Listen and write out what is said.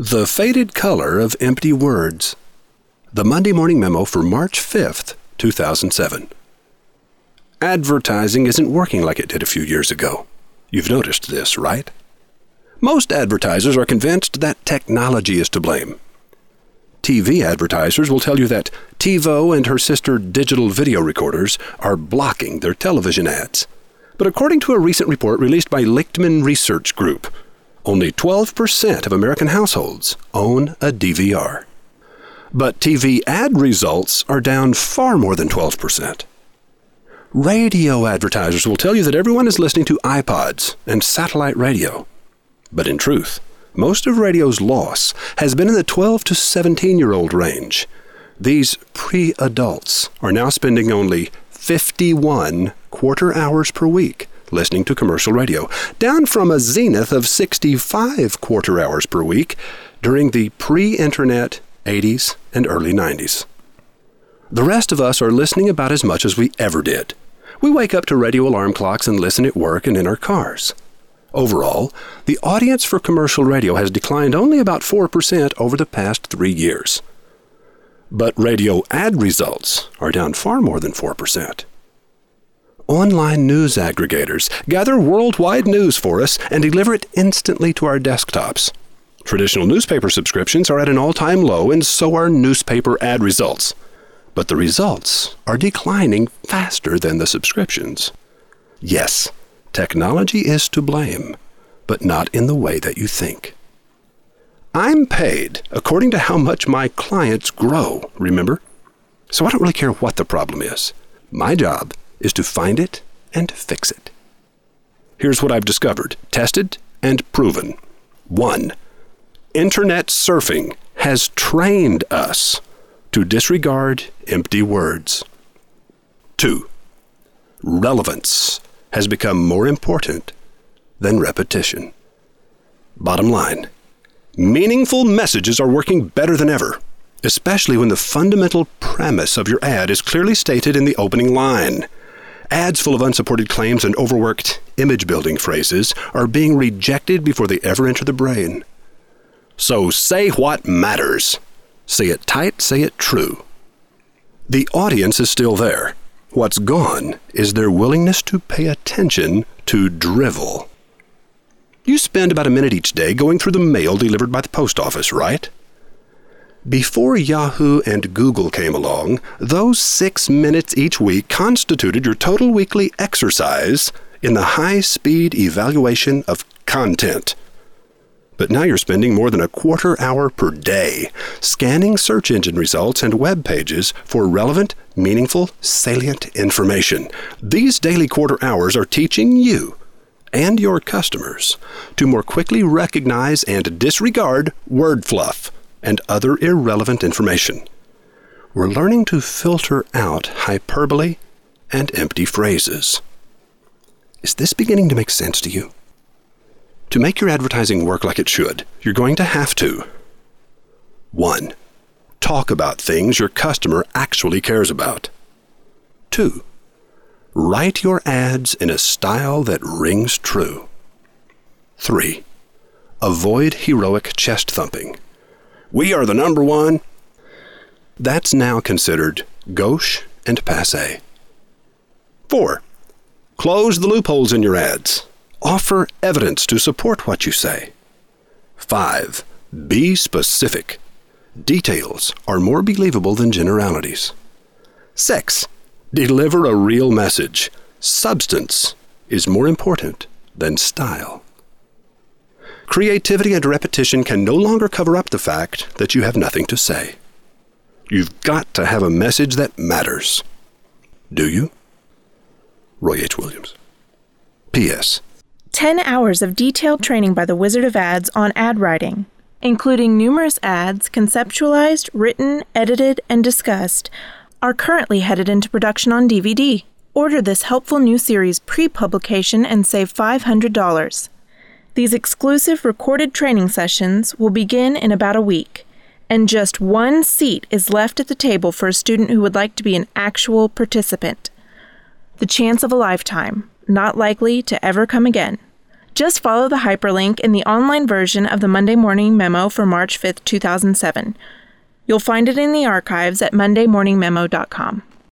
The Faded Color of Empty Words. The Monday Morning Memo for March 5th, 2007. Advertising isn't working like it did a few years ago. You've noticed this, right? Most advertisers are convinced that technology is to blame. TV advertisers will tell you that TiVo and her sister digital video recorders are blocking their television ads. But according to a recent report released by Leichtman Research Group, only 12% of American households own a DVR. But TV ad results are down far more than 12%. Radio advertisers will tell you that everyone is listening to iPods and satellite radio. But in truth, most of radio's loss has been in the 12 to 17 year old range. These pre adults are now spending only 51 quarter hours per week listening to commercial radio, down from a zenith of 65 quarter hours per week during the pre internet 80s and early 90s. The rest of us are listening about as much as we ever did. We wake up to radio alarm clocks and listen at work and in our cars. Overall, the audience for commercial radio has declined only about 4% over the past three years. But radio ad results are down far more than 4%. Online news aggregators gather worldwide news for us and deliver it instantly to our desktops. Traditional newspaper subscriptions are at an all time low, and so are newspaper ad results. But the results are declining faster than the subscriptions. Yes, technology is to blame, but not in the way that you think. I'm paid according to how much my clients grow, remember? So I don't really care what the problem is. My job is to find it and fix it. Here's what I've discovered, tested, and proven. 1. Internet surfing has trained us to disregard empty words. 2. Relevance has become more important than repetition. Bottom line meaningful messages are working better than ever, especially when the fundamental premise of your ad is clearly stated in the opening line. Ads full of unsupported claims and overworked image building phrases are being rejected before they ever enter the brain. So say what matters. Say it tight, say it true. The audience is still there. What's gone is their willingness to pay attention to drivel. You spend about a minute each day going through the mail delivered by the post office, right? Before Yahoo and Google came along, those six minutes each week constituted your total weekly exercise in the high speed evaluation of content. But now you're spending more than a quarter hour per day scanning search engine results and web pages for relevant, meaningful, salient information. These daily quarter hours are teaching you and your customers to more quickly recognize and disregard word fluff and other irrelevant information. We're learning to filter out hyperbole and empty phrases. Is this beginning to make sense to you? To make your advertising work like it should, you're going to have to 1. Talk about things your customer actually cares about. 2. Write your ads in a style that rings true. 3. Avoid heroic chest thumping we are the number one. That's now considered gauche and passe. 4. Close the loopholes in your ads. Offer evidence to support what you say. 5. Be specific. Details are more believable than generalities. 6. Deliver a real message. Substance is more important than style. Creativity and repetition can no longer cover up the fact that you have nothing to say. You've got to have a message that matters. Do you? Roy H. Williams. P.S. 10 hours of detailed training by the Wizard of Ads on ad writing, including numerous ads conceptualized, written, edited, and discussed, are currently headed into production on DVD. Order this helpful new series pre publication and save $500. These exclusive recorded training sessions will begin in about a week, and just one seat is left at the table for a student who would like to be an actual participant. The chance of a lifetime, not likely to ever come again. Just follow the hyperlink in the online version of the Monday Morning Memo for March 5th, 2007. You'll find it in the archives at mondaymorningmemo.com.